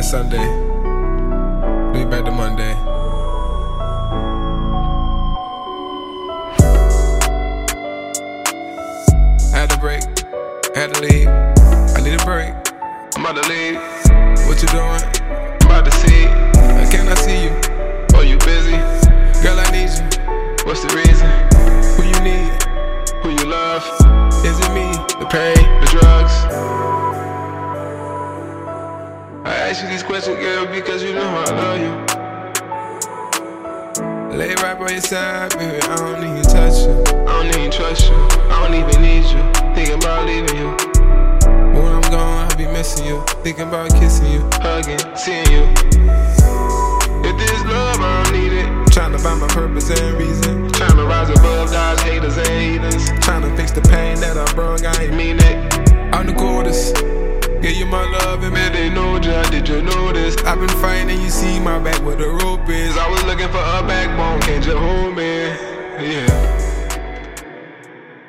last Sunday. Be back to Monday. Had to break, had to leave. I need a break. I'm about to leave. What you doing? I'm about to see. Can I see you? Oh, you busy? Girl, I need you. What's the reason? Who you need? Who you love? Is it me? The pain? Ask you these questions, girl, because you know I love you. Lay right by your side, baby. I don't even touch you. I don't even trust you. I don't even need you. Thinking about leaving you. When I'm gone, I'll be missing you. Thinking about kissing you, hugging, seeing you. If this love, I don't need it. Trying to find my purpose and reason. Trying to rise above God's haters and heathens. Trying to fix the pain that I brought, I ain't mean Give you my love and man, they know ya. Did you notice? I've been fighting you see my back where the rope is. I was looking for a backbone, can't you hold me?